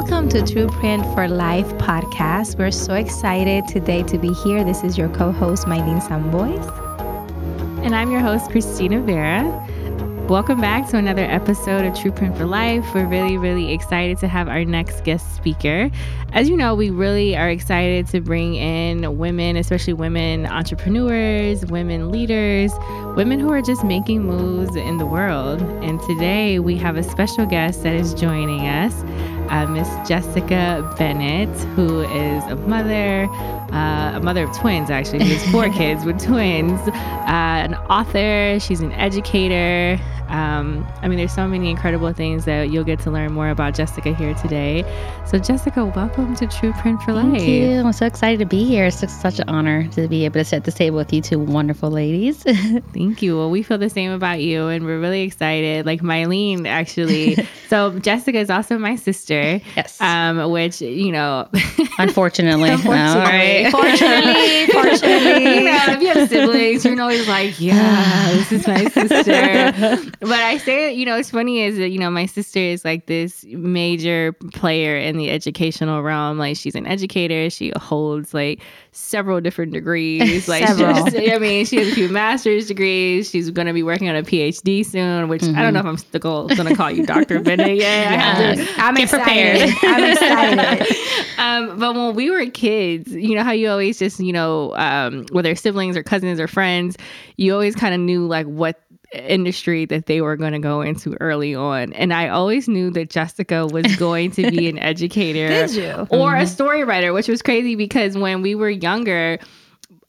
Welcome to True Print for Life podcast. We're so excited today to be here. This is your co host, Mylene Samboys. And I'm your host, Christina Vera. Welcome back to another episode of True Print for Life. We're really, really excited to have our next guest speaker. As you know, we really are excited to bring in women, especially women entrepreneurs, women leaders, women who are just making moves in the world. And today we have a special guest that is joining us uh, Miss Jessica Bennett, who is a mother, uh, a mother of twins, actually. She has four kids with twins, uh, an author, she's an educator. Um, I mean, there's so many incredible things that you'll get to learn more about Jessica here today. So, Jessica, welcome to True Print for Thank Life. you. I'm so excited to be here. It's such an honor to be able to sit at this table with you two wonderful ladies. Thank you. Well, we feel the same about you, and we're really excited. Like Mylene, actually. so Jessica is also my sister. Yes. Um, which you know, Unfortunately. Unfortunately. Right. Fortunately, fortunately. you know, if you have siblings, you're always like, yeah, this is my sister. But I say, you know, it's funny is that you know my sister is like this major player in the educational realm. Like she's an educator. She holds like several different degrees. Like she's- I mean, she has a few master's degrees. She's going to be working on a PhD soon. Which I don't know if I'm still going to call you Dr. Bennett yet. I have to I'm Get excited. prepared. I'm excited. um, but when we were kids, you know how you always just, you know, um, whether siblings or cousins or friends, you always kind of knew like what industry that they were going to go into early on. And I always knew that Jessica was going to be an educator Did you? or a mm-hmm. story writer, which was crazy because when we were younger,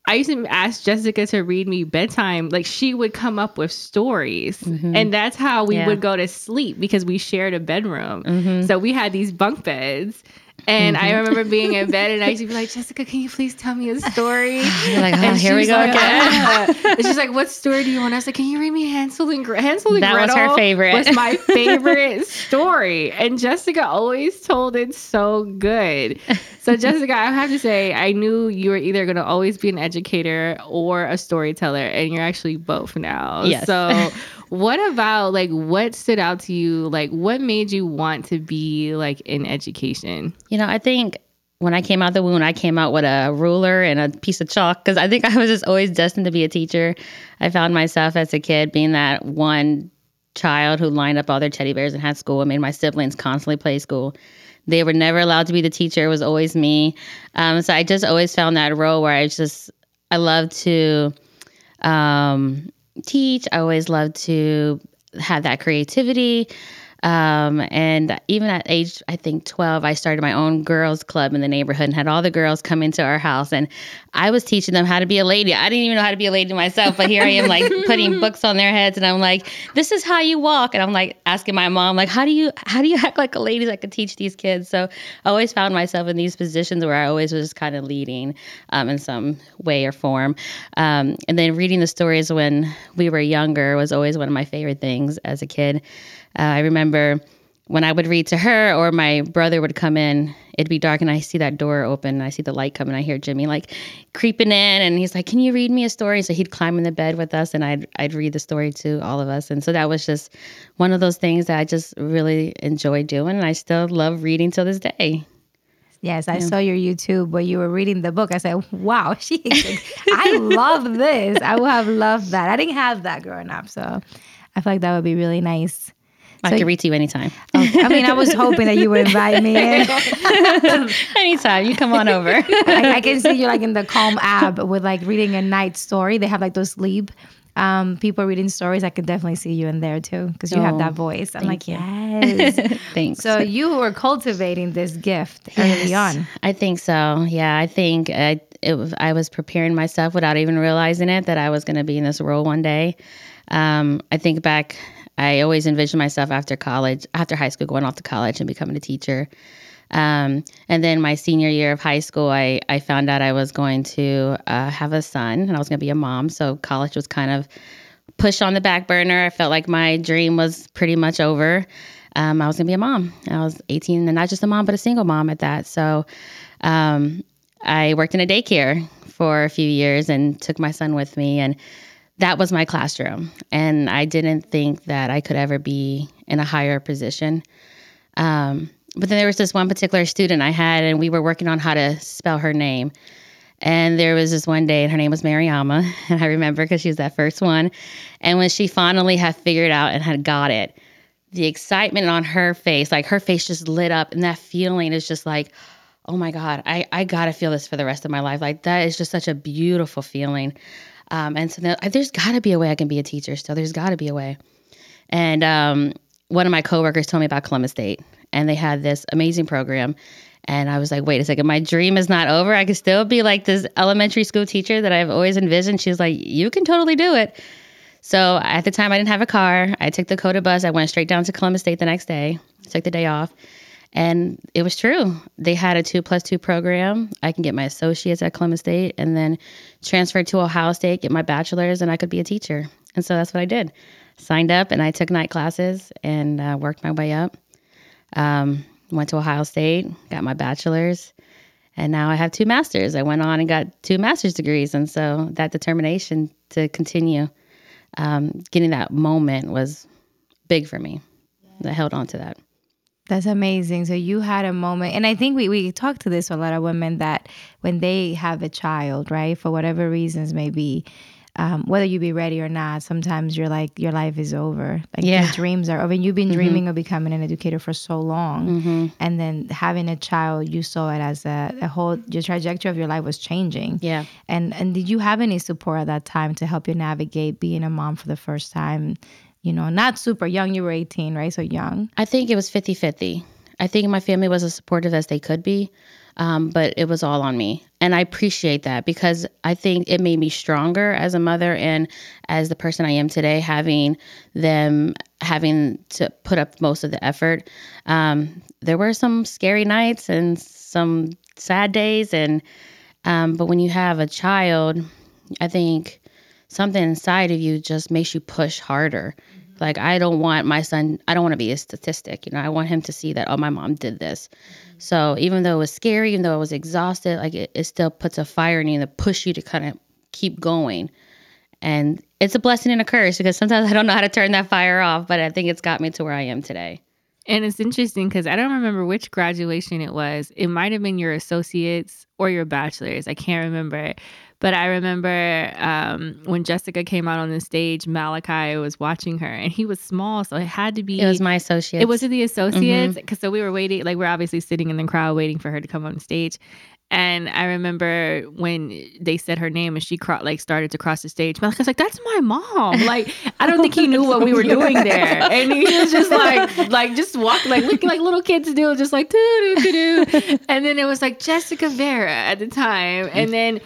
I used to ask Jessica to read me bedtime. Like she would come up with stories, mm-hmm. and that's how we Yeah. would go to sleep because we shared a bedroom. Mm-hmm. So we had these bunk beds. And I remember being in bed and I used to be like, Jessica, can you please tell me a story? You're like, oh, And here we go like, again. "Ah." And she's like, what story do you want? I was like, can you read me Hansel and, Gre- Hansel and That was her favorite. Was my favorite story. And Jessica always told it so good. So Jessica, I have to say, I knew you were either going to always be an educator or a storyteller, and you're actually both now. Yes. So what about like what stood out to you? Like what made you want to be like in education? You know, I think when I came out the womb, I came out with a ruler and a piece of chalk because I think I was just always destined to be a teacher. I found myself as a kid being that one child who lined up all their teddy bears and had school. I made my siblings constantly play school. They were never allowed to be the teacher. It was always me. Um, so I just always found that role where I just, I love to um, teach. I always loved to have that creativity. Um, and even at age, I think 12, I started my own girls club in the neighborhood and had all the girls come into our house. And I was teaching them how to be a lady. I didn't even know how to be a lady myself, but here I am like putting books on their heads. And I'm like, this is how you walk. And I'm like asking my mom, like, how do you, how do you act like a lady so I could teach these kids? So I always found myself in these positions where I always was kind of leading um, in some way or form. Um, and then reading the stories when we were younger was always one of my favorite things as a kid. Uh, I remember when I would read to her or my brother would come in, it'd be dark and I see that door open and I see the light come and I hear Jimmy like creeping in and he's like, Can you read me a story? So he'd climb in the bed with us and I'd I'd read the story to all of us. And so that was just one of those things that I just really enjoy doing and I still love reading till this day. Yes, I saw your YouTube where you were reading the book. I said, wow, she I love this. I would have loved that. I didn't have that growing up. So I feel like that would be really nice. I So- can read to you anytime. I mean, I was hoping that you would invite me in. anytime. You come on over. I, I can see you like in the Calm app with like reading a night story. They have like those sleep um, people reading stories. I could definitely see you in there too because you have Oh, that voice. I'm like, you. yes. Thanks. so you were cultivating this gift early Yes, on. I think so. Yeah, I think I, it was, I was preparing myself without even realizing it that I was going to be in this role one day. Um, I think back, I always envisioned myself after college, after high school, going off to college and becoming a teacher. Um, and then my senior year of high school, I, I found out I was going to uh, have a son and I was going to be a mom. So college was kind of pushed on the back burner. I felt like my dream was pretty much over. Um, I was going to be a mom. I was 18 and not just a mom, but a single mom at that. So um, I worked in a daycare for a few years and took my son with me. And that was my classroom. And I didn't think that I could ever be in a higher position. Um, but then there was this one particular student I had, and we were working on how to spell her name. And there was this one day, and her name was Mariama, and I remember because she was that first one. And when she finally had figured out and had got it, the excitement on her face, like her face just lit up, and that feeling is just like, oh my God, I, I gotta feel this for the rest of my life. Like that is just such a beautiful feeling. Um, and so there's gotta be a way I can be a teacher still. There's gotta be a way. And um, one of my coworkers told me about Columbus State, and they had this amazing program. And I was like, wait a second, my dream is not over. I can still be like this elementary school teacher that I've always envisioned. She's like, you can totally do it. So at the time, I didn't have a car. I took the COTA bus. I went straight down to Columbus State the next day, took the day off. And it was true. They had a two plus two program. I can get my associates at Columbus State and then transfer to Ohio State, get my bachelor's, and I could be a teacher. And so that's what I did. Signed up and I took night classes and uh, worked my way up. Um, went to Ohio State, got my bachelor's, and now I have two masters. I went on and got two master's degrees. And so that determination to continue um, getting that moment was big for me. I held on to that. That's amazing. So you had a moment, and I think we, we talked to this a lot of women that when they have a child, right, for whatever reasons may be, um, whether you be ready or not, sometimes you're like your life is over. Like Yeah. your dreams are over. And you've been dreaming of becoming an educator for so long, and then having a child, you saw it as a, a whole. Your trajectory of your life was changing. Yeah. And and did you have any support at that time to help you navigate being a mom for the first time? You know, not super young. You were 18, right? So young. I think it was 50 50. I think my family was as supportive as they could be, um, but it was all on me. And I appreciate that because I think it made me stronger as a mother and as the person I am today, having them having to put up most of the effort. Um, there were some scary nights and some sad days, and um, but when you have a child, I think something inside of you just makes you push harder. Mm-hmm. Like I don't want my son. I don't want to be a statistic. You know, I want him to see that oh, my mom did this. Mm-hmm. So even though it was scary, even though I was exhausted, like it, it still puts a fire in you to push you to kind of keep going. And it's a blessing and a curse because sometimes I don't know how to turn that fire off. But I think it's got me to where I am today. And it's interesting because I don't remember which graduation it was. It might have been your associates or your bachelor's. I can't remember. But I remember um, when Jessica came out on the stage, Malachi was watching her and he was small. So it had to be. It was my associate. It was the associates because so we were waiting, like we're obviously sitting in the crowd waiting for her to come on stage. And I remember when they said her name and she cro- like started to cross the stage. Malachi's like, "That's my mom." Like I don't think he knew what we were doing there, and he was just like, like just walk like looking like little kids do, just like doo doo doo doo. And then it was like Jessica Vera at the time, and then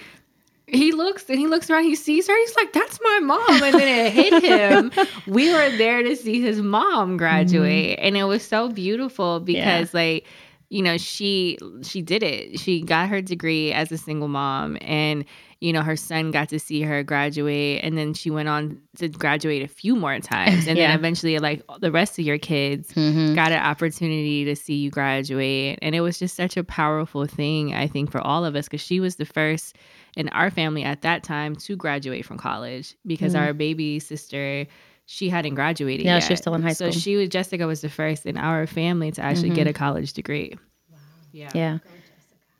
he looks and he looks around, he sees her, he's like, That's my mom. And then it hit him. we were there to see his mom graduate. Mm-hmm. And it was so beautiful because like, you know, she she did it. She got her degree as a single mom and you know, her son got to see her graduate and then she went on to graduate a few more times. And Yeah. then eventually like the rest of your kids Mhm. got an opportunity to see you graduate. And it was just such a powerful thing, I think, for all of us, because she was the first in our family at that time to graduate from college because our baby sister. She hadn't graduated Yeah, yet. she was still in high school. So she was Jessica was the first in our family to actually get mm-hmm. a college degree. Yeah. Yeah.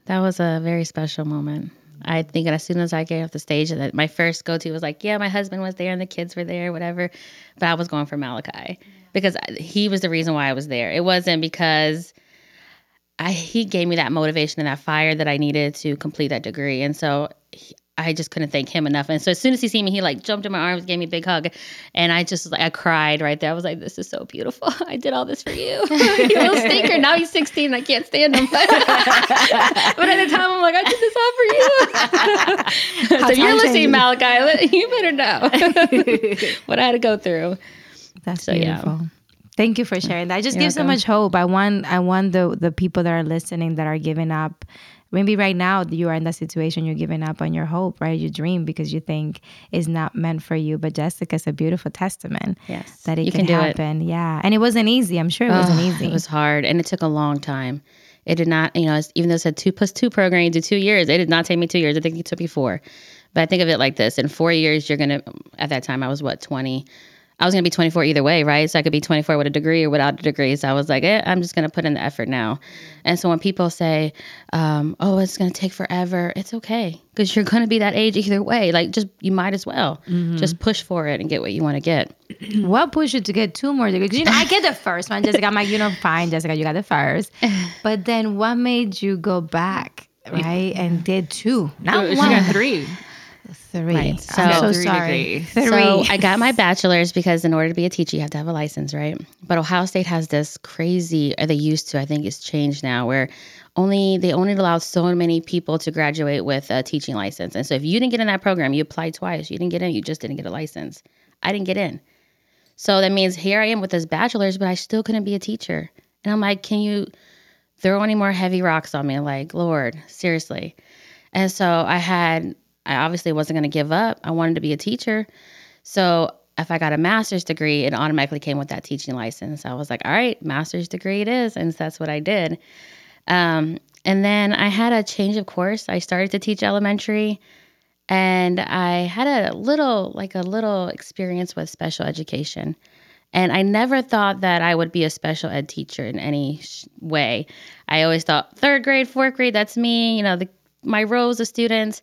That was a very special moment. I think as soon as I get off the stage, that my first go to was like, yeah, my husband was there and the kids were there, whatever. But I was going for Malachi because he was the reason why I was there. It wasn't because I he gave me that motivation and that fire that I needed to complete that degree. And so he- I just couldn't thank him enough. And so as soon as he seen me, he like jumped in my arms, gave me a big hug, and I just like I cried right there. I was like, "This is so beautiful. I did all this for you, you little stinker." Now he's 16. I can't stand him, but, but at the time, I'm like, "I did this all for you." so if you're listening. Malachi, you better know what I had to go through. That's So, yeah. beautiful. Thank you for sharing that. It just You're gives so much hope. I want I want the the people that are listening that are giving up. Maybe right now you are in that situation, you're giving up on your hope, right? Your dream because you think is not meant for you. But Jessica's a beautiful testament Yes, that it you can, can do it. happen. Yeah. And it wasn't easy. I'm sure it wasn't easy. It was hard, and it took a long time. It did not, you know, even though it said two plus two program, you do two years. It did not take me two years. I think it took me four. But I think of it like this: in four years, you're gonna. At that time, I was what twenty. I was going to be 24 either way, right? So I could be 24 with a degree or without a degree. So I was like, eh, I'm just going to put in the effort now. And so when people say, um, oh, it's going to take forever, it's okay because you're going to be that age either way. Like, just you might as well just push for it and get what you want to get. What pushed you to get two more degrees? 'Cause, You know, I get the first one, Jessica. I'm like, you know, fine, Jessica, you got the first. But then what made you go back, right, and did two? Not she one, got three. Three. Right, I'm so- so Three sorry. Three. So I got my bachelor's because in order to be a teacher, you have to have a license, right? But Ohio State has this crazy, or they used to, I think it's changed now, where only they only allow so many people to graduate with a teaching license. And so if you didn't get in that program, you applied twice. You didn't get in, you just didn't get a license. I didn't get in. So that means here I am with this bachelor's, but I still couldn't be a teacher. And I'm like, can you throw any more heavy rocks on me? Like, Lord, seriously. And so I had, I obviously wasn't going to give up. I wanted to be a teacher. So if I got a master's degree, it automatically came with that teaching license. I was like, all right, master's degree it is. And that's what I did. Um, and then I had a change of course. I started to teach elementary and I had a little, like a little experience with special education. And I never thought that I would be a special ed teacher in any sh- way. I always thought third grade, fourth grade, that's me, you know, the, my rows of students.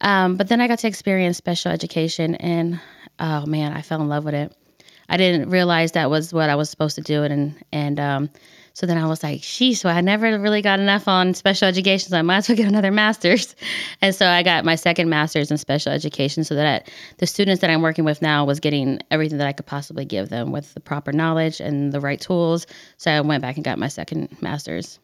Um, but then I got to experience special education and oh man, I fell in love with it. I didn't realize that was what I was supposed to do. And, and, um, so then I was like, sheesh, so I never really got enough on special education. So I might as well get another master's. And so I got my second master's in special education so that the students that I'm working with now was getting everything that I could possibly give them with the proper knowledge and the right tools. So I went back and got my second master's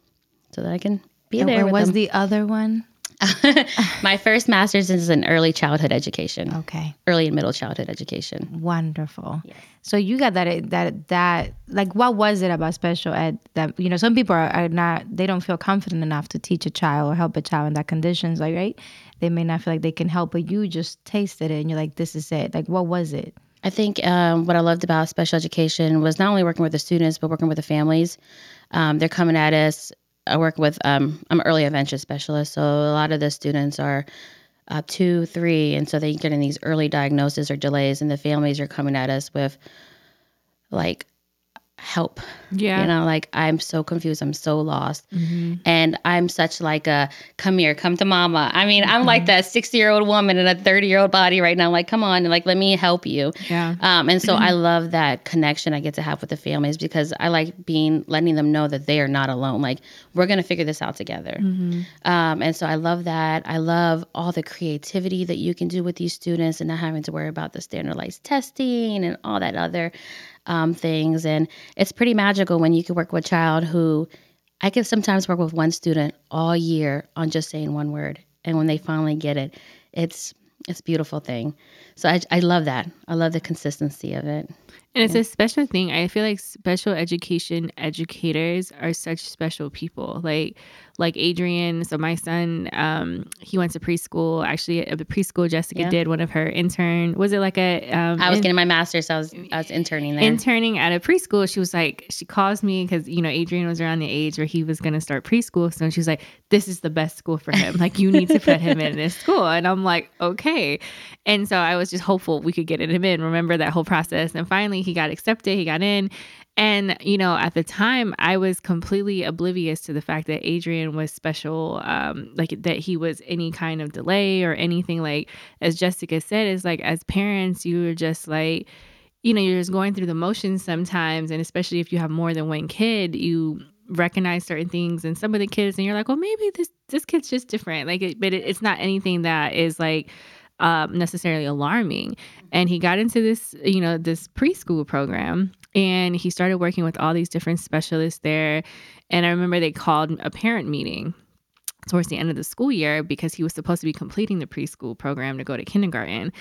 so that I can be And there. where was them. the other one? my first master's is in early childhood education, Okay, early and middle childhood education. wonderful. So you got that that that like what was it about special ed that you know some people are, are not they don't feel confident enough to teach a child or help a child in that conditions like right they may not feel like they can help but you just tasted it and you're like this is it like what was it I think um, what I loved about special education was not only working with the students, but working with the families. Um, they're coming at us. I work with, um, I'm early intervention specialist. So a lot of the students are uh, two, three. And so they're getting these early diagnoses or delays, and the families are coming at us with like help. Yeah. You know, like I'm so confused. I'm so lost. And I'm such like a come here, come to mama. I mean, I'm like that 60 year old woman in a 30 year old body right now. Like, come on, like, let me help you. Yeah. Um, and so I love that connection I get to have with the families because I like being letting them know that they are not alone. Like we're gonna figure this out together. Um, and so I love that. I love all the creativity that you can do with these students and not having to worry about the standardized testing and all that other um, things. And it's pretty magical when you can work with a child who I can sometimes work with one student all year on just saying one word, and when they finally get it, it's it's beautiful thing. So I, I love that. I love the consistency of it. And it's a special thing. I feel like special education educators are such special people. Like like Adrian. So my son, um, he went to preschool. Actually, at the preschool Jessica Yeah. did one of her intern. Was it like a? Um, I was in- getting my master's. So I was I was interning there. interning at a preschool, she was like, she calls me because you know Adrian was around the age where he was going to start preschool. So she was like, "This is the best school for him. Like you need to put him in this school." And I'm like, "Okay." And so I was just hopeful we could get him in. Remember that whole process, and finally he got accepted. He got in. And you know, at the time, I was completely oblivious to the fact that Adrian was special, um, like that he was any kind of delay or anything. Like as Jessica said, is like as parents, you were just like, you know, you're just going through the motions sometimes, and especially if you have more than one kid, you recognize certain things in some of the kids, and you're like, well, maybe this this kid's just different. Like, it, but it, it's not anything that is like um, necessarily alarming. And he got into this, you know, this preschool program, and he started working with all these different specialists there. And I remember they called a parent meeting towards the end of the school year because he was supposed to be completing the preschool program to go to kindergarten.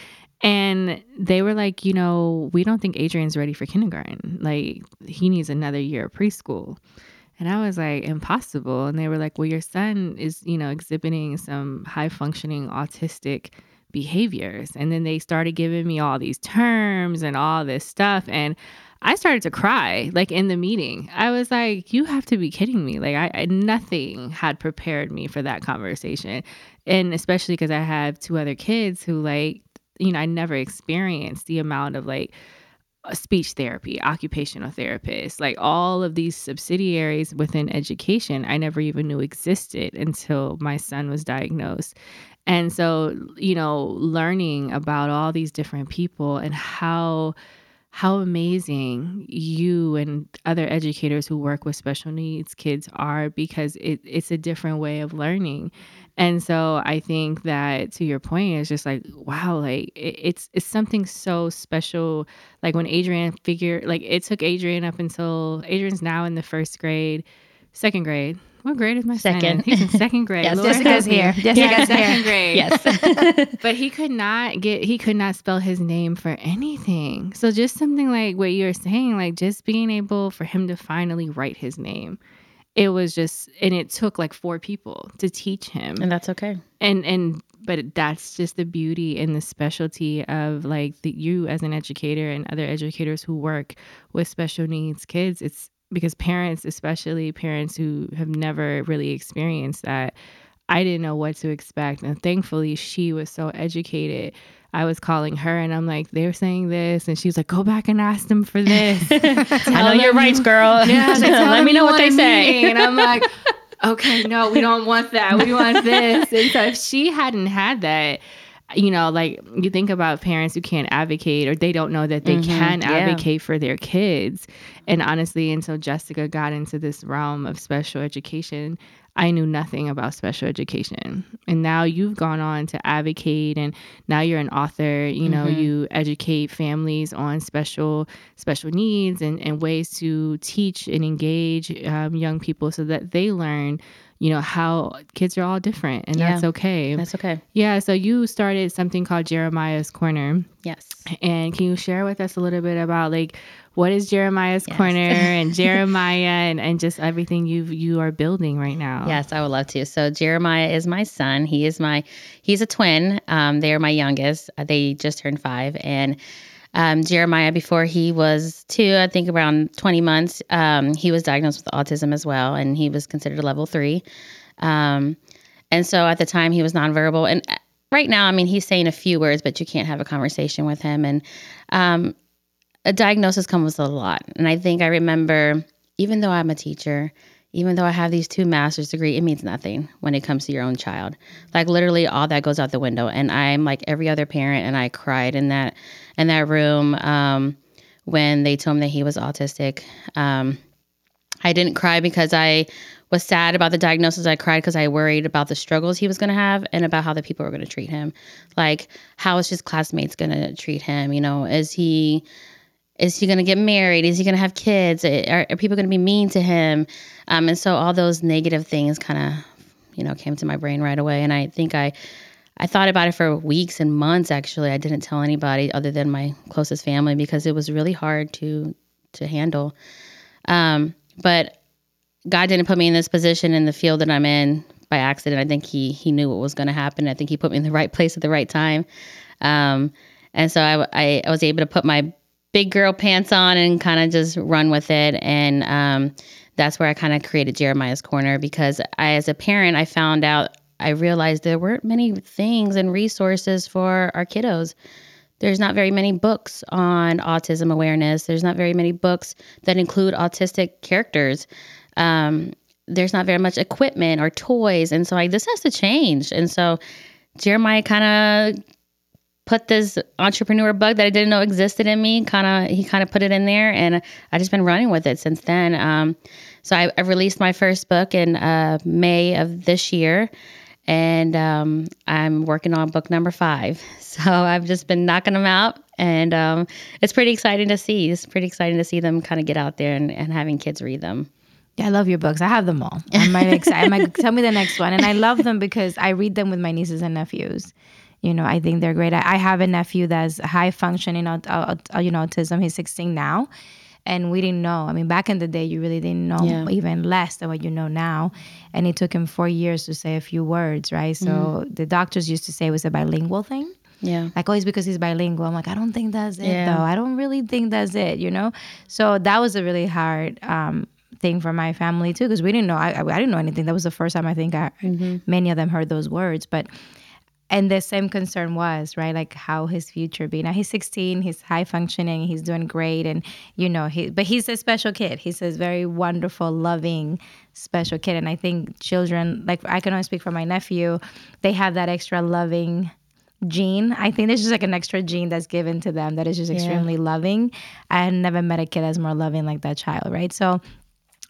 And they were like, you know, we don't think Adrian's ready for kindergarten. Like, he needs another year of preschool. And I was like, impossible. And they were like, well, your son is, you know, exhibiting some high functioning autistic behaviors. And then they started giving me all these terms and all this stuff. And I started to cry like in the meeting. I was like, you have to be kidding me. Like, I, I nothing had prepared me for that conversation. And especially because I have two other kids who, like, you know, I never experienced the amount of like uh, speech therapy, occupational therapists, like all of these subsidiaries within education, I never even knew existed until my son was diagnosed. And so, you know, learning about all these different people and how how amazing you and other educators who work with special needs kids are because it, it's a different way of learning and so I think that to your point, it's just like, wow, like it, it's it's something so special. Like when Adrian figured, like it took Adrian up until Adrian's now in the first grade, second grade. What grade is my second? Son? He's in second grade. yes, Jessica's here. Jessica's second grade. Yes. but he could not get he could not spell his name for anything. So just something like what you're saying, like just being able for him to finally write his name it was just and it took like four people to teach him and that's okay and and but that's just the beauty and the specialty of like the, you as an educator and other educators who work with special needs kids it's because parents especially parents who have never really experienced that i didn't know what to expect and thankfully she was so educated I was calling her and I'm like, they're saying this. And she's like, go back and ask them for this. I know your rights, girl. Yeah, like, let me know what they say. And I'm like, okay, no, we don't want that. We want this. And so if she hadn't had that, you know, like you think about parents who can't advocate or they don't know that they mm-hmm, can advocate yeah. for their kids. And honestly, until Jessica got into this realm of special education, I knew nothing about special education. And now you've gone on to advocate and now you're an author, you know, mm-hmm. you educate families on special special needs and, and ways to teach and engage um, young people so that they learn you know how kids are all different and yeah, that's okay that's okay yeah so you started something called jeremiah's corner yes and can you share with us a little bit about like what is Jeremiah's yes. Corner and Jeremiah and, and just everything you you are building right now. Yes, I would love to. So Jeremiah is my son. He is my he's a twin. Um, they are my youngest. Uh, they just turned five, and um, Jeremiah, before he was two, I think around 20 months, um, he was diagnosed with autism as well, and he was considered a level three. Um, and so at the time, he was nonverbal. And uh, right now, I mean, he's saying a few words, but you can't have a conversation with him. And um, a diagnosis comes with a lot. And I think I remember, even though I'm a teacher, even though I have these two master's degree, it means nothing when it comes to your own child. Like literally all that goes out the window. And I'm like every other parent and I cried in that in that room um, when they told me that he was autistic. Um, I didn't cry because I was sad about the diagnosis. I cried because I worried about the struggles he was going to have and about how the people were going to treat him. Like, how is his classmates going to treat him? You know, is he is he going to get married? Is he going to have kids? Are, are people going to be mean to him? Um, and so all those negative things kind of, you know, came to my brain right away. And I think I, I thought about it for weeks and months. Actually, I didn't tell anybody other than my closest family because it was really hard to to handle. Um, but God didn't put me in this position in the field that I'm in by accident. I think He He knew what was going to happen. I think He put me in the right place at the right time. Um, and so I, I, I was able to put my big girl pants on and kind of just run with it. And um, that's where I kind of created Jeremiah's Corner because I, as a parent, I found out, I realized there weren't many things and resources for our kiddos. There's not very many books on autism awareness. There's not very many books that include autistic characters. Um, there's not very much equipment or toys. And so, like, this has to change. And so, Jeremiah kind of put this entrepreneur bug that I didn't know existed in me. Kind of, he kind of put it in there, and I just been running with it since then. Um, so I, I, released my first book in uh, May of this year, and um, I'm working on book number five. So I've just been knocking them out, and um, it's pretty exciting to see. It's pretty exciting to see them kind of get out there and, and having kids read them. Yeah, I love your books. I have them all. I'm excited. I'm like, tell me the next one, and I love them because I read them with my nieces and nephews you know, I think they're great. I, I have a nephew that's high functioning, uh, uh, you know, autism. He's 16 now. And we didn't know. I mean, back in the day, you really didn't know yeah. even less than what you know now. And it took him four years to say a few words, right? So mm-hmm. the doctors used to say it was a bilingual thing. Yeah. Like, always oh, because he's bilingual. I'm like, I don't think that's it, yeah. though. I don't really think that's it, you know? So that was a really hard um, thing for my family, too, because we didn't know. I, I, didn't know anything. That was the first time I think I, mm-hmm. many of them heard those words. But and the same concern was right like how his future be. Now he's 16 he's high functioning he's doing great and you know he but he's a special kid. He's a very wonderful loving special kid. And i think children like i can only speak for my nephew they have that extra loving gene. I think there's just like an extra gene that's given to them that is just extremely loving. I had never met a kid that's more loving like that child right? So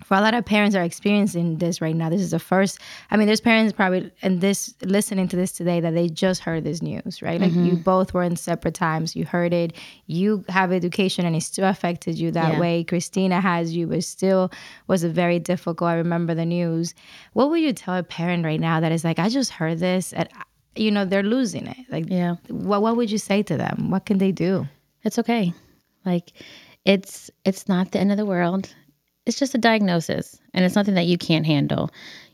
for a lot of parents are experiencing this right now. This is the first. I mean, there's parents probably and this listening to this today that they just heard this news, right? Like you mm-hmm. both were in separate times. You heard it. You have education, and it still affected you that Yeah. way. Christina has you, but still was a very difficult. I remember the news. What would you tell a parent right now that is like, I just heard this, and uh, you know they're losing it. Like, Yeah. what what would you say to them? What can they do? It's okay. Like it's it's not the end of the world. It's just a diagnosis and it's something that you can't handle.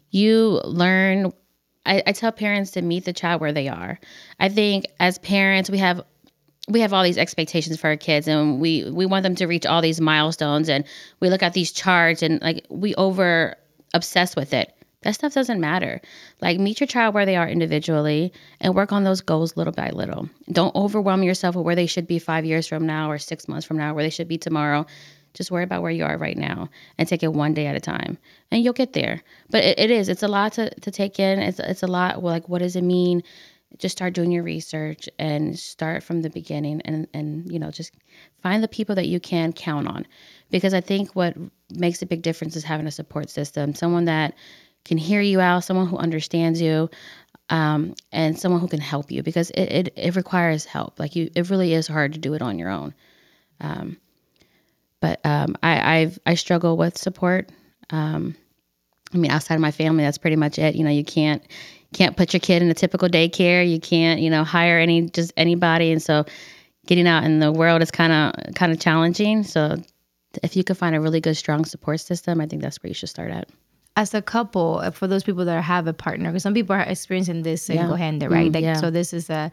You learn I, I tell parents to meet the child where they are. I think as parents we have we have all these expectations for our kids and we we want them to reach all these milestones and we look at these charts and like we over obsess with it that stuff doesn't matter like meet your child where they are individually and work on those goals little by little don't overwhelm yourself with where they should be five years from now or six months from now where they should be tomorrow just worry about where you are right now and take it one day at a time. And you'll get there. But it, it is it's a lot to, to take in. It's, it's a lot well, like what does it mean? Just start doing your research and start from the beginning and and you know just find the people that you can count on. Because i think what makes a big difference is having a support system someone that can hear you out someone who understands you um, and someone who can help you. Because it, it, it requires help. Like you it really is hard to do it on your own. Um, but um, I I've, I struggle with support um, I mean, outside of my family, that's pretty much it. You know, you can't can't put your kid in a typical daycare. You can't, you know, hire any just anybody, and so getting out in the world is kind of kind of challenging. So if you could find a really good, strong support system, I think that's where you should start at. as a couple, uh, for those people that have a partner, because some people are experiencing this single handed, right? Mm, like, yeah. So this is a,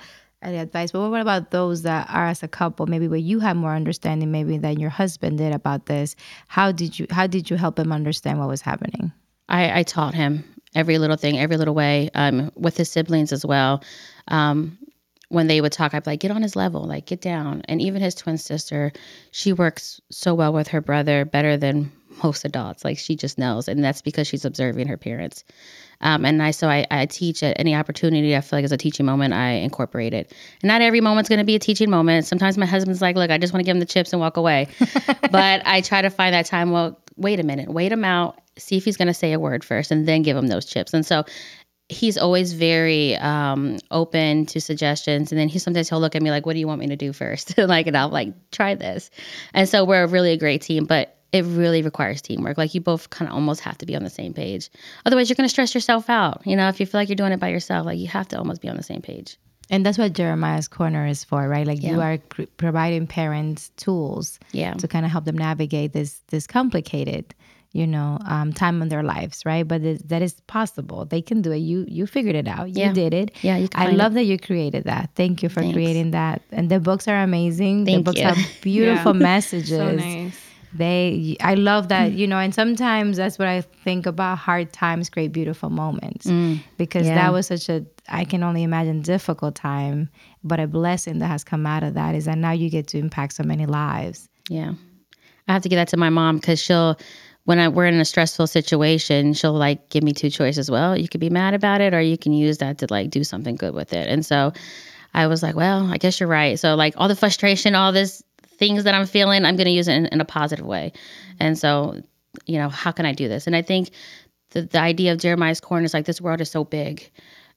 advice. But what about those that are as a couple, maybe where you have more understanding, maybe than your husband did about this? How did you how did you help him understand what was happening? I, I taught him every little thing, every little way, um, with his siblings as well. Um, when they would talk, I'd be like, get on his level, like get down. And even his twin sister, she works so well with her brother, better than most adults. Like she just knows, and that's because she's observing her parents. Um, and I so I, I teach at any opportunity I feel like is a teaching moment. I incorporate it. And not every moment's going to be a teaching moment. Sometimes my husband's like, "Look, I just want to give him the chips and walk away," but I try to find that time. Well, wait a minute, wait him out, see if he's going to say a word first, and then give him those chips. And so he's always very um, open to suggestions. And then he sometimes he'll look at me like, "What do you want me to do first? like, and I'll like try this. And so we're really a great team, but it really requires teamwork. Like you both kind of almost have to be on the same page. Otherwise, you're going to stress yourself out. You know, if you feel like you're doing it by yourself, like you have to almost be on the same page. And that's what Jeremiah's Corner is for, right? Like you are cr- providing parents tools Yeah. to kind of help them navigate this this complicated, you know, um, time in their lives, right? But it, that is possible. They can do it. You you figured it out. You did it. Yeah, you I find love that you created that. Thank you for Thanks. creating that. And the books are amazing. Thank the books you. have beautiful messages So nice. They i love that mm. you know and sometimes that's what i think about hard times create beautiful moments mm. because yeah. that was such a i can only imagine difficult time but a blessing that has come out of that is that now you get to impact so many lives Yeah. I have to give that to my mom because she'll, when I, we're in a stressful situation, she'll like give me two choices. Well, you could be mad about it or you can use that to like do something good with it. And so I was like, well, I guess you're right. So, like, all the frustration, all this things that I'm feeling, I'm going to use it in, in a positive way. And so, you know, how can I do this? And I think the, the idea of Jeremiah's corner is like, this world is so big.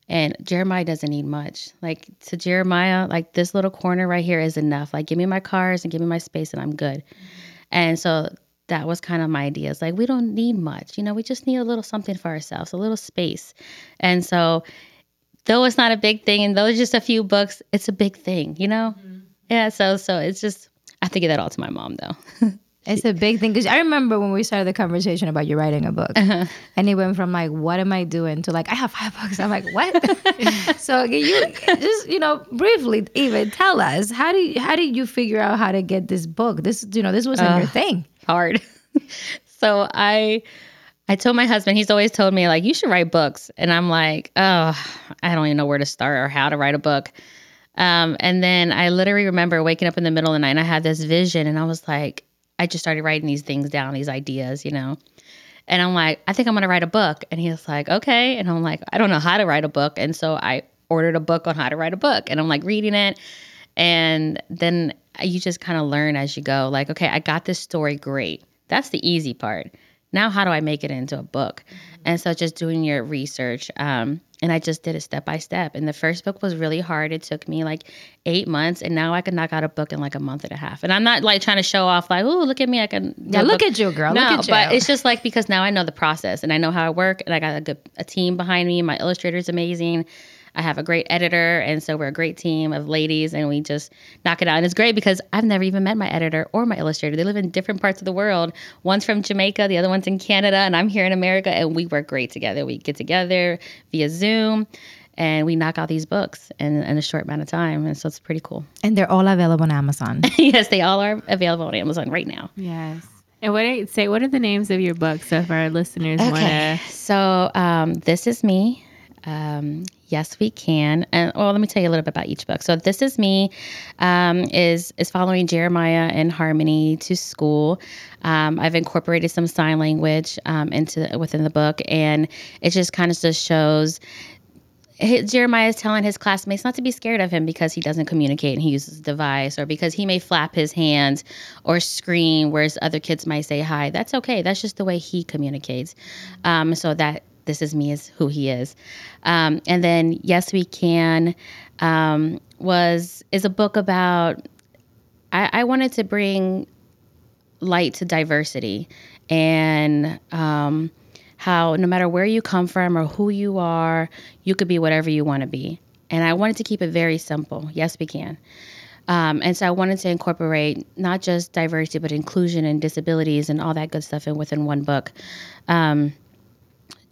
And Jeremiah doesn't need much. Like to Jeremiah, like this little corner right here is enough. Like, give me my cars and give me my space, and I'm good. And so that was kind of my idea. It's like we don't need much, you know. We just need a little something for ourselves, a little space. And so, though it's not a big thing, and though it's just a few books, it's a big thing, you know. Mm-hmm. Yeah. So, so it's just I have to give that all to my mom, though. it's a big thing because i remember when we started the conversation about you writing a book uh-huh. and it went from like what am i doing to like i have five books i'm like what so can you just you know briefly even tell us how do you how did you figure out how to get this book this you know this wasn't your thing hard. so I I told my husband, he's always told me, like, you should write books. And I'm like, oh, I don't even know where to start or how to write a book. Um, and then I literally remember waking up in the middle of the night and I had this vision and I was like, I just started writing these things down, these ideas, you know. And I'm like, I think I'm gonna write a book. And he was like, okay. And I'm like, I don't know how to write a book. And so I ordered a book on how to write a book. And I'm like reading it. And then you just kind of learn as you go. Like, okay, I got this story great. That's the easy part. Now, how do I make it into a book? Mm-hmm. And so, just doing your research. Um, and I just did it step by step. And the first book was really hard. It took me like eight months, and now I can knock out a book in like a month and a half. And I'm not like trying to show off, like, oh, look at me, I can. Yeah, look at you, girl. No, look at you. but it's just like because now I know the process and I know how I work, and I got a good a team behind me. My illustrator is amazing. I have a great editor, and so we're a great team of ladies, and we just knock it out. And it's great because I've never even met my editor or my illustrator. They live in different parts of the world. One's from Jamaica, the other one's in Canada, and I'm here in America, and we work great together. We get together via Zoom and we knock out these books in, in, a short amount of time. And so it's pretty cool. And they're all available on Amazon. yes, they all are available on Amazon right now. Yes. And what are, say what are the names of your books so if our listeners okay. want to So um, this is me. Um, yes, we can. And well, let me tell you a little bit about each book. So this is me um, is is following Jeremiah and Harmony to school. Um, I've incorporated some sign language um, into within the book, and it just kind of just shows Jeremiah is telling his classmates not to be scared of him because he doesn't communicate and he uses a device, or because he may flap his hands or scream, whereas other kids might say hi. That's okay. That's just the way he communicates. Um, so that this is me is who he is. Um, and then yes, we can um, was is a book about. I, I wanted to bring light to diversity and um, how no matter where you come from or who you are, you could be whatever you want to be. And I wanted to keep it very simple. Yes, we can. Um, and so I wanted to incorporate not just diversity, but inclusion and disabilities and all that good stuff in within one book. Um,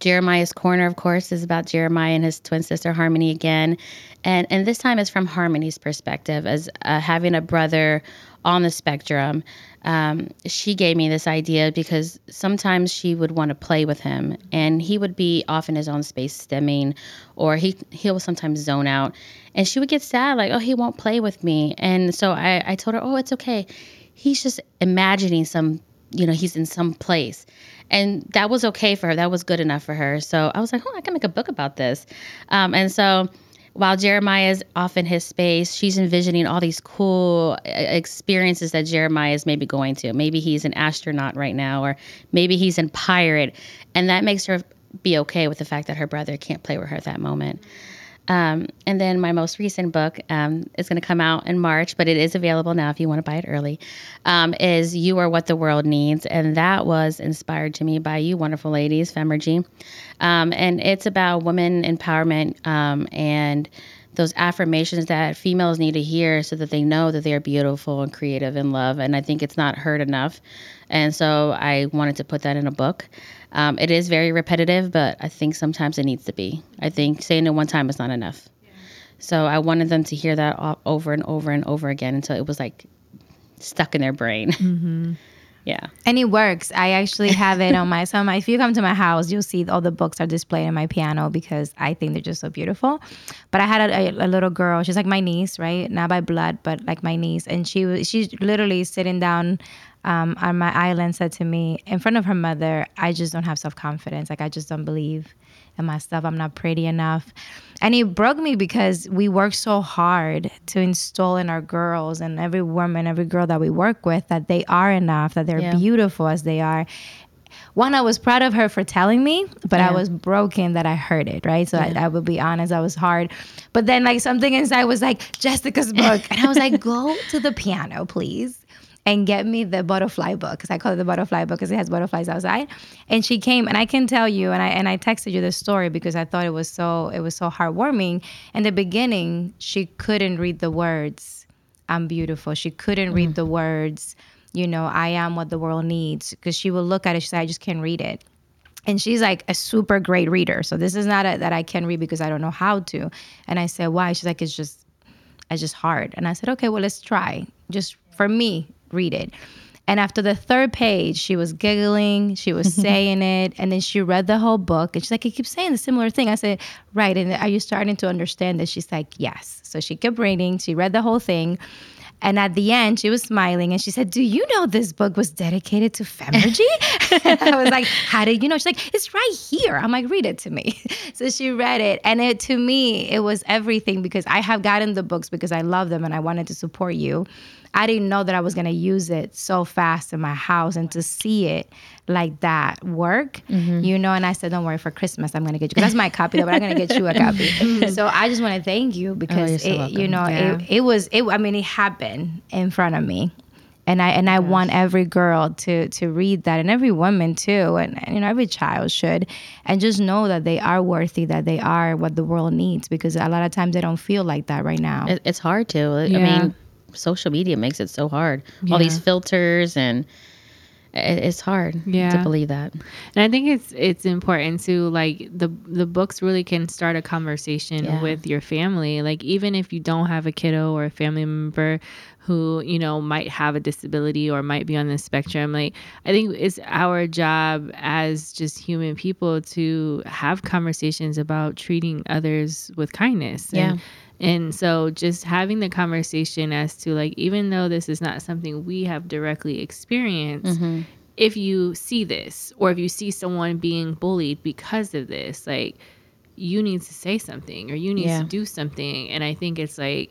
Jeremiah's Corner, of course, is about Jeremiah and his twin sister Harmony again, and and this time is from Harmony's perspective as uh, having a brother on the spectrum. Um, she gave me this idea because sometimes she would want to play with him, and he would be off in his own space stimming, or he he will sometimes zone out, and she would get sad like, oh, he won't play with me, and so I I told her, oh, it's okay, he's just imagining some, you know, he's in some place and that was okay for her. That was good enough for her. So I was like, oh, I can make a book about this. Um, and so while Jeremiah is off in his space, she's envisioning all these cool uh, experiences that Jeremiah is maybe going to. Maybe he's an astronaut right now, or maybe he's in pirate, and that makes her be okay with the fact that her brother can't play with her at that moment. Um, and then my most recent book um, is going to come out in March, but it is available now if you want to buy it early. Um, is "You Are What the World Needs," and that was inspired to me by you, wonderful ladies, Femergy, um, and it's about women empowerment um, and those affirmations that females need to hear so that they know that they are beautiful and creative and love. And I think it's not heard enough. And so I wanted to put that in a book. Um, it is very repetitive, but I think sometimes it needs to be. I think saying it one time is not enough. Yeah. So I wanted them to hear that over and over and over again until it was like stuck in their brain. Mm-hmm. yeah. And it works. I actually have it on my so my, if you come to my house, you'll see all the books are displayed on my piano because I think they're just so beautiful. But I had a, a, a little girl. She's like my niece, right? Not by blood, but like my niece, and she was she's literally sitting down um, on my island said to me in front of her mother, I just don't have self confidence. Like, I just don't believe in myself. I'm not pretty enough. And it broke me because we work so hard to install in our girls and every woman, every girl that we work with that they are enough, that they're yeah. beautiful as they are. One, I was proud of her for telling me, but yeah. I was broken that I heard it, right? So yeah. I, I would be honest, I was hard. But then, like, something inside was like, Jessica's book. and I was like, go to the piano, please and get me the butterfly book because I call it the butterfly book because it has butterflies outside. And she came, and I can tell you, and I and I texted you the story because I thought it was so it was so heartwarming. In the beginning, she couldn't read the words. I'm beautiful. She couldn't mm read the words. You know, I am what the world needs because she will look at it. She said, I just can't read it and she's like a super great reader. So this is not a, that I can read because I don't know how to. And I said, why? She's like, it's just, it's just hard. And I said, okay, well, let's try. Just for me, read it. And after the third page, she was giggling, she was saying it, and then she read the whole book. And she's like, I keep saying the similar thing. I said, Right. And are you starting to understand this? She's like, Yes. So she kept reading, she read the whole thing. And at the end, she was smiling and she said, Do you know this book was dedicated to Femergy? I was like, How did you know? She's like, It's right here. I'm like, Read it to me. So she read it. And it to me, it was everything because I have gotten the books because I love them and I wanted to support you. I didn't know that I was going to use it so fast in my house and to see it like that work, Mm-hmm. you know. And I said, Don't worry, for Christmas, I'm going to get you. That's my copy, though, but I'm going to get you a copy. so I just want to thank you because, Oh, so it, you know, Yeah. it, it was, it, I mean, it happened in front of me. And I and I want every girl to to read that, and every woman too, and, and you know every child should, and just know that they are worthy, that they are what the world needs, because a lot of times they don't feel like that right now. It, it's hard to. I mean, social media makes it so hard. All these filters and it's hard Yeah. to believe that. And I think it's it's important to like the the books really can start a conversation Yeah. with your family. Like even if you don't have a kiddo or a family member who you know might have a disability or might be on the spectrum, like I think it's our job as just human people to have conversations about treating others with kindness. And, and so just having the conversation as to like even though this is not something we have directly experienced mm-hmm. if you see this or if you see someone being bullied because of this like you need to say something or you need Yeah. to do something and i think it's like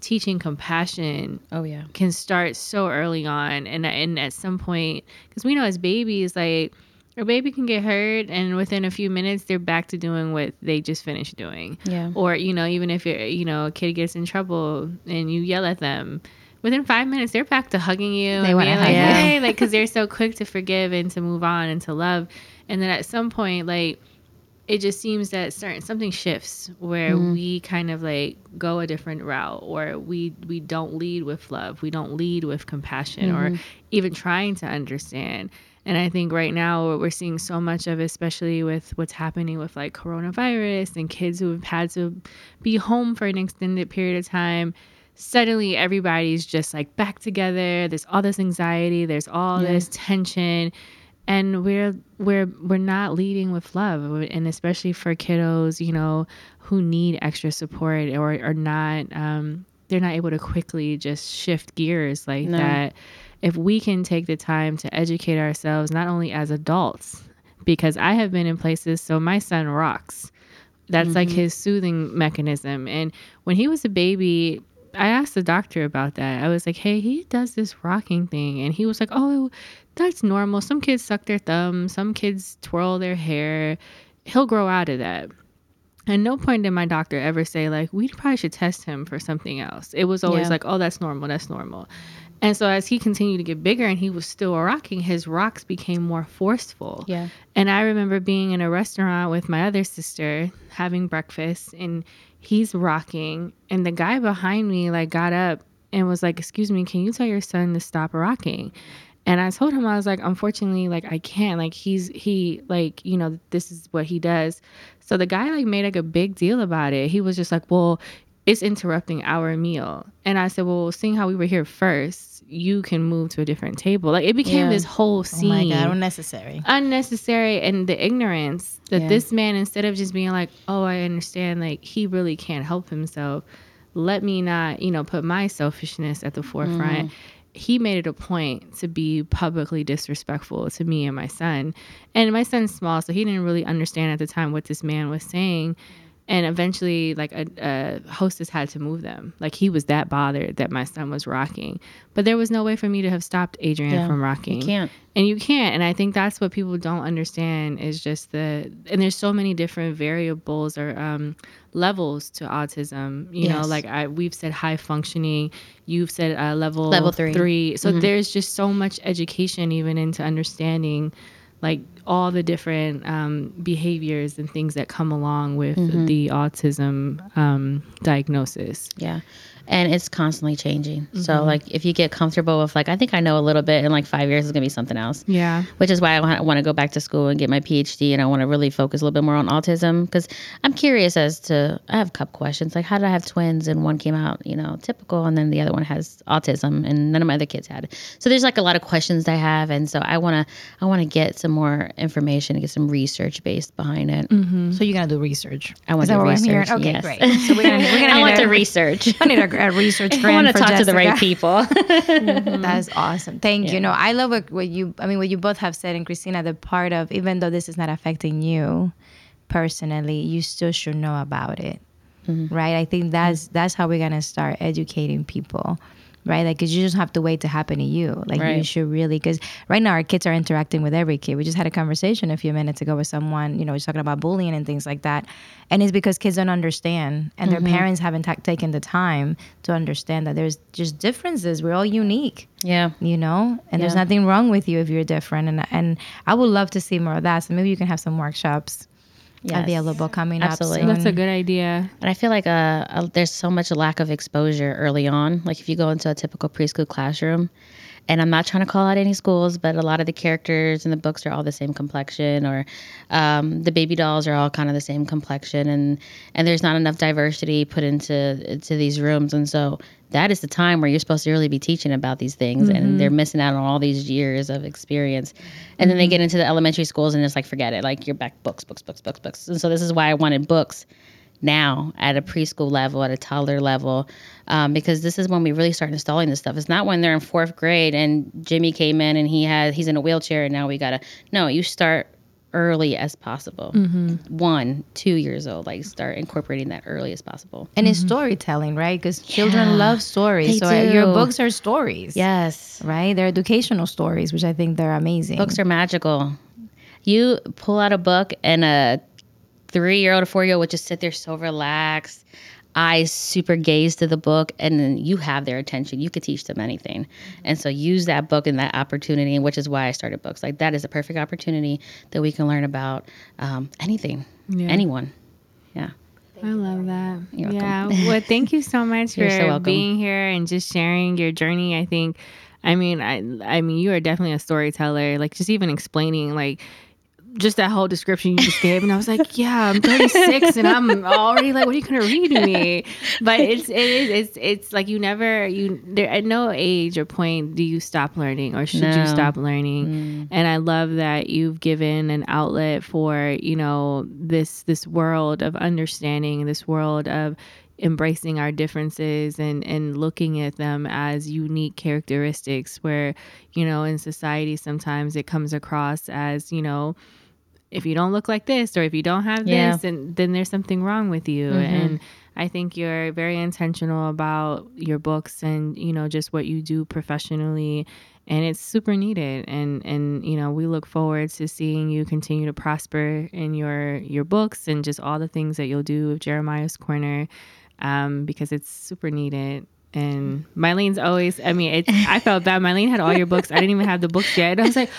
teaching compassion Oh yeah. can start so early on and and at some point because we know as babies like a baby can get hurt and within a few minutes they're back to doing what they just finished doing Yeah. or you know even if you're you know a kid gets in trouble and you yell at them within five minutes they're back to hugging you They wanna being hug like you. like because they're so quick to forgive and to move on and to love and then at some point like it just seems that certain something shifts where Mm-hmm. we kind of like go a different route or we we don't lead with love we don't lead with compassion Mm-hmm. or even trying to understand and i think right now what we're seeing so much of especially with what's happening with like coronavirus and kids who have had to be home for an extended period of time suddenly everybody's just like back together. There's all this anxiety. There's all this tension. And we're we're we're not leading with love. And especially for kiddos you know who need extra support or are not um they're not able to quickly just shift gears like No. that if we can take the time to educate ourselves not only as adults because i have been in places so my son rocks that's like mm-hmm. his soothing mechanism and when he was a baby I asked the doctor about that. I was like, "Hey, he does this rocking thing," and he was like, "Oh, that's normal. Some kids suck their thumbs. Some kids twirl their hair. He'll grow out of that." At no point did my doctor ever say like, "We probably should test him for something else." It was always Yeah. like, "Oh, that's normal. That's normal." And so as he continued to get bigger and he was still rocking, his rocks became more forceful. Yeah. And I remember being in a restaurant with my other sister having breakfast and he's rocking and the guy behind me like got up and was like, "Excuse me, can you tell your son to stop rocking?" And I told him I was like, "Unfortunately, like I can't. Like he's he like, you know, this is what he does." So the guy like made like a big deal about it. He was just like, "Well, it's interrupting our meal." And I said, "Well, seeing how we were here first, you can move to a different table." Like it became Yeah. this whole scene. oh my God, unnecessary. unnecessary and the ignorance that Yeah. this man instead of just being like oh i understand like he really can't help himself let me not you know put my selfishness at the forefront mm. He made it a point to be publicly disrespectful to me and my son. And my son's small so he didn't really understand at the time what this man was saying and eventually like a, a hostess had to move them. Like he was that bothered that my son was rocking. But there was no way for me to have stopped adrian Yeah, from rocking. You can't. and you can't. And i think that's what people don't understand is just the and there's so many different variables or um, levels to autism. You know like I, we've said high functioning. You've said uh, level Level three. Mm-hmm. three. So there's just so much education even into understanding like all the different um, behaviors and things that come along with Mm-hmm. the autism um, diagnosis Yeah. And it's constantly changing. So mm-hmm. like if you get comfortable with like I think I know a little bit in like 5 years it's going to be something else. Yeah. Which is why I want to go back to school and get my PhD and I want to really focus a little bit more on autism cuz I'm curious as to I have a couple questions like how did I have twins and one came out, you know, typical and then the other one has autism and none of my other kids had it. So there's like a lot of questions I have and so I want to I want to get some more information and get some research based behind it. Mm-hmm. So you're gonna do research. I want Is to what I'm research. Okay, yes. great. So we're gonna, we're I want a, to research. I need a, a research I grant want to for talk to the right Jessica. people. Mm-hmm. That's awesome. Thank you. No, I love what, what you. I mean, what you both have said, and Christina, the part of even though this is not affecting you personally, you still should know about it, mm-hmm. right? I think that's mm. that's how we're gonna start educating people, right? Like, cause you just have to wait to happen to you. Like, you should really, cause right now our kids are interacting with every kid. We just had a conversation a few minutes ago with someone, you know, was talking about bullying and things like that, and it's because kids don't understand, and their mm-hmm. parents haven't ta taken the time to understand that there's just differences. We're all unique yeah. you know and there's nothing wrong with you if you're different and and i would love to see more of that so maybe you can have some workshops Yes. available coming Absolutely. up soon. That's a good idea. And I feel like uh, uh, there's so much lack of exposure early on. Like if you go into a typical preschool classroom, and I'm not trying to call out any schools, but a lot of the characters in the books are all the same complexion, or um, the baby dolls are all kind of the same complexion, and and there's not enough diversity put into into these rooms, and so that is the time where you're supposed to really be teaching about these things, and they're missing out on all these years of experience, and then they get into the elementary schools and it's like forget it, like you're back books, books, books, books, books, and so this is why I wanted books now at a preschool level, at a toddler level, um, because this is when we really start installing this stuff. It's not when they're in fourth grade and Jimmy came in and he had he's in a wheelchair and now we gotta no, you start early as possible. Mm-hmm. One, two years old, like start incorporating that early as possible. and it's mm-hmm. storytelling right? Because children Yeah, love stories. They so uh, your books are stories. Yes, right? They're educational stories which i think they're amazing. Books are magical. You pull out a book and a three year old or four year old would just sit there so relaxed, eyes super gaze to the book, and then you have their attention. You could teach them anything. And so use that book and that opportunity, which is why I started books. Like that is a perfect opportunity that we can learn about um, anything, Yeah. anyone. Yeah. I love that. You're yeah. welcome. Well, thank you so much You're for so welcome. being here and just sharing your journey. I think, I mean, I, I mean, you are definitely a storyteller. Like just even explaining, like, just that whole description you just gave, and I was like, "Yeah, I'm 36, and I'm already like, what are you gonna read me?" But it's it is it's it's like you never you there at no age or point do you stop learning or should you stop learning. Mm. And I love that you've given an outlet for you know this this world of understanding, this world of embracing our differences and and looking at them as unique characteristics where you know in society sometimes it comes across as you know if you don't look like this or if you don't have Yeah. this and then there's something wrong with you. And i think you're very intentional about your books and you know just what you do professionally. And it's super needed. And and you know we look forward to seeing you continue to prosper in your your books and just all the things that you'll do with jeremiah's corner um, because it's super needed and Mylene's always, I mean, it's, I felt bad. Mylene had all your books. I didn't even have the books yet. And I was like,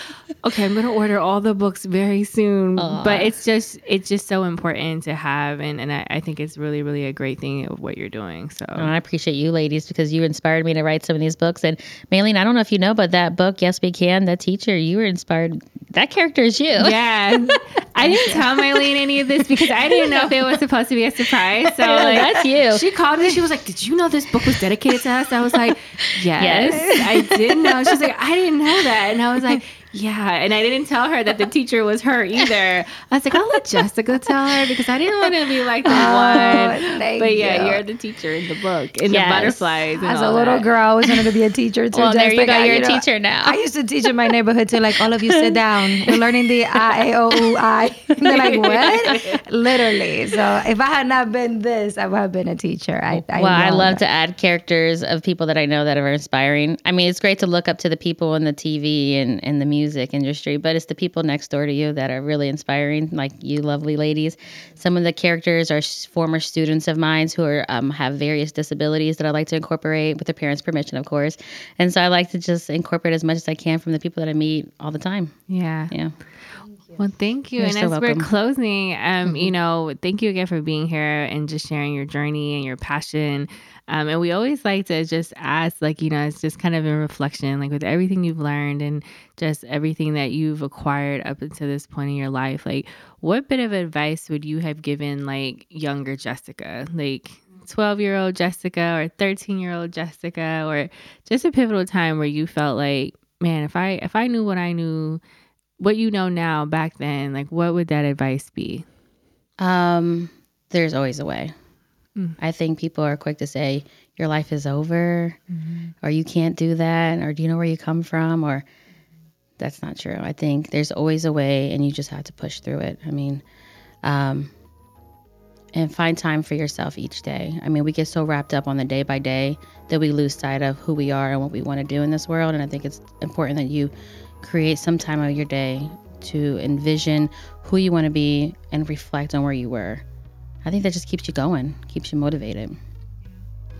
okay, I'm going to order all the books very soon. But it's just, it's just so important to have. And, and I, I think it's really, really a great thing of what you're doing. So And I appreciate you ladies because you inspired me to write some of these books. And Maylene, I don't know if you know, but that book, Yes We Can, that teacher, you were inspired. That character is you. yeah, I didn't tell Mylene any of this because I didn't know if it was supposed to be a surprise. So like, That's you. She called me. She was like, "Did you know this book was dedicated to us?" I was like, "Yes, Yes. I did know." She's like, "I didn't know that," and I was like, "Yeah," and I didn't tell her that the teacher was her either. I was like, "I'll let Jessica tell her because I didn't want to be like the oh, one." thank But yeah, you. are the teacher in the book, in Yes. the butterflies. And As a little that. girl, I always wanted to be a teacher too. Well, there you go. You're a know, teacher now. I used to teach in my neighborhood too. Like, all of you sit down. We're learning the I, A, O, U, I. And they're like, what? Literally. So if I had not been this, I would have been a teacher. I, I well, I love that. to add characters of people that I know that are inspiring. I mean, it's great to look up to the people in the TV and, and the music industry, but it's the people next door to you that are really inspiring, like you lovely ladies. Some of the characters are former students of mine who are um, have various disabilities that I like to incorporate with their parents' permission, of course. And so I like to just incorporate as much as I can from the people that I meet all the time. Yeah. Yeah. Well, thank you. You're and so as welcome. we're closing, um, you know, thank you again for being here and just sharing your journey and your passion. Um, and we always like to just ask, like, you know, it's just kind of in reflection, like with everything you've learned and just everything that you've acquired up until this point in your life, like, what bit of advice would you have given, like, younger Jessica? Like, 12 year old Jessica or 13 year old Jessica or just a pivotal time where you felt like, man, if I if I knew what I knew, what you know now back then, like what would that advice be? Um, there's always a way. Mm. I think people are quick to say your life is over, or you can't do that, or do you know where you come from, or that's not true. I think there's always a way, and you just have to push through it. I mean, um, and find time for yourself each day. I mean, we get so wrapped up on the day by day that we lose sight of who we are and what we want to do in this world. And I think it's important that you create some time of your day to envision who you want to be and reflect on where you were. I think that just keeps you going, keeps you motivated.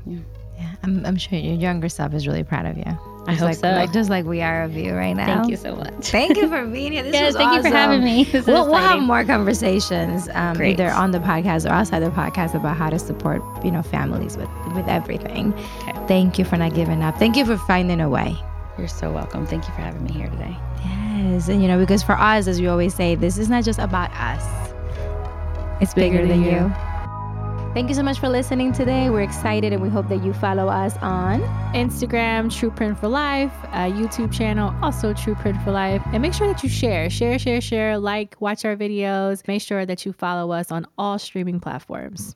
Yeah, I'm, I'm sure your younger self is really proud of you. I Just hope like, so. Like, just like we are of you right now. Thank you so much. Thank you for being here. This Yes, thank you for having me. This We'll, we'll have more conversations, um, either on the podcast or outside the podcast, about how to support you know families with with everything. Okay. Thank you for not giving up. Thank you for finding a way. You're so welcome. Thank you for having me here today. Yes, and you know because for us, as we always say, this is not just about us. It's bigger, than, you. Thank you so much for listening today. We're excited and we hope that you follow us on Instagram, True Print for Life, uh, YouTube channel, also True Print for Life. And make sure that you share, share, share, share, like, watch our videos. Make sure that you follow us on all streaming platforms.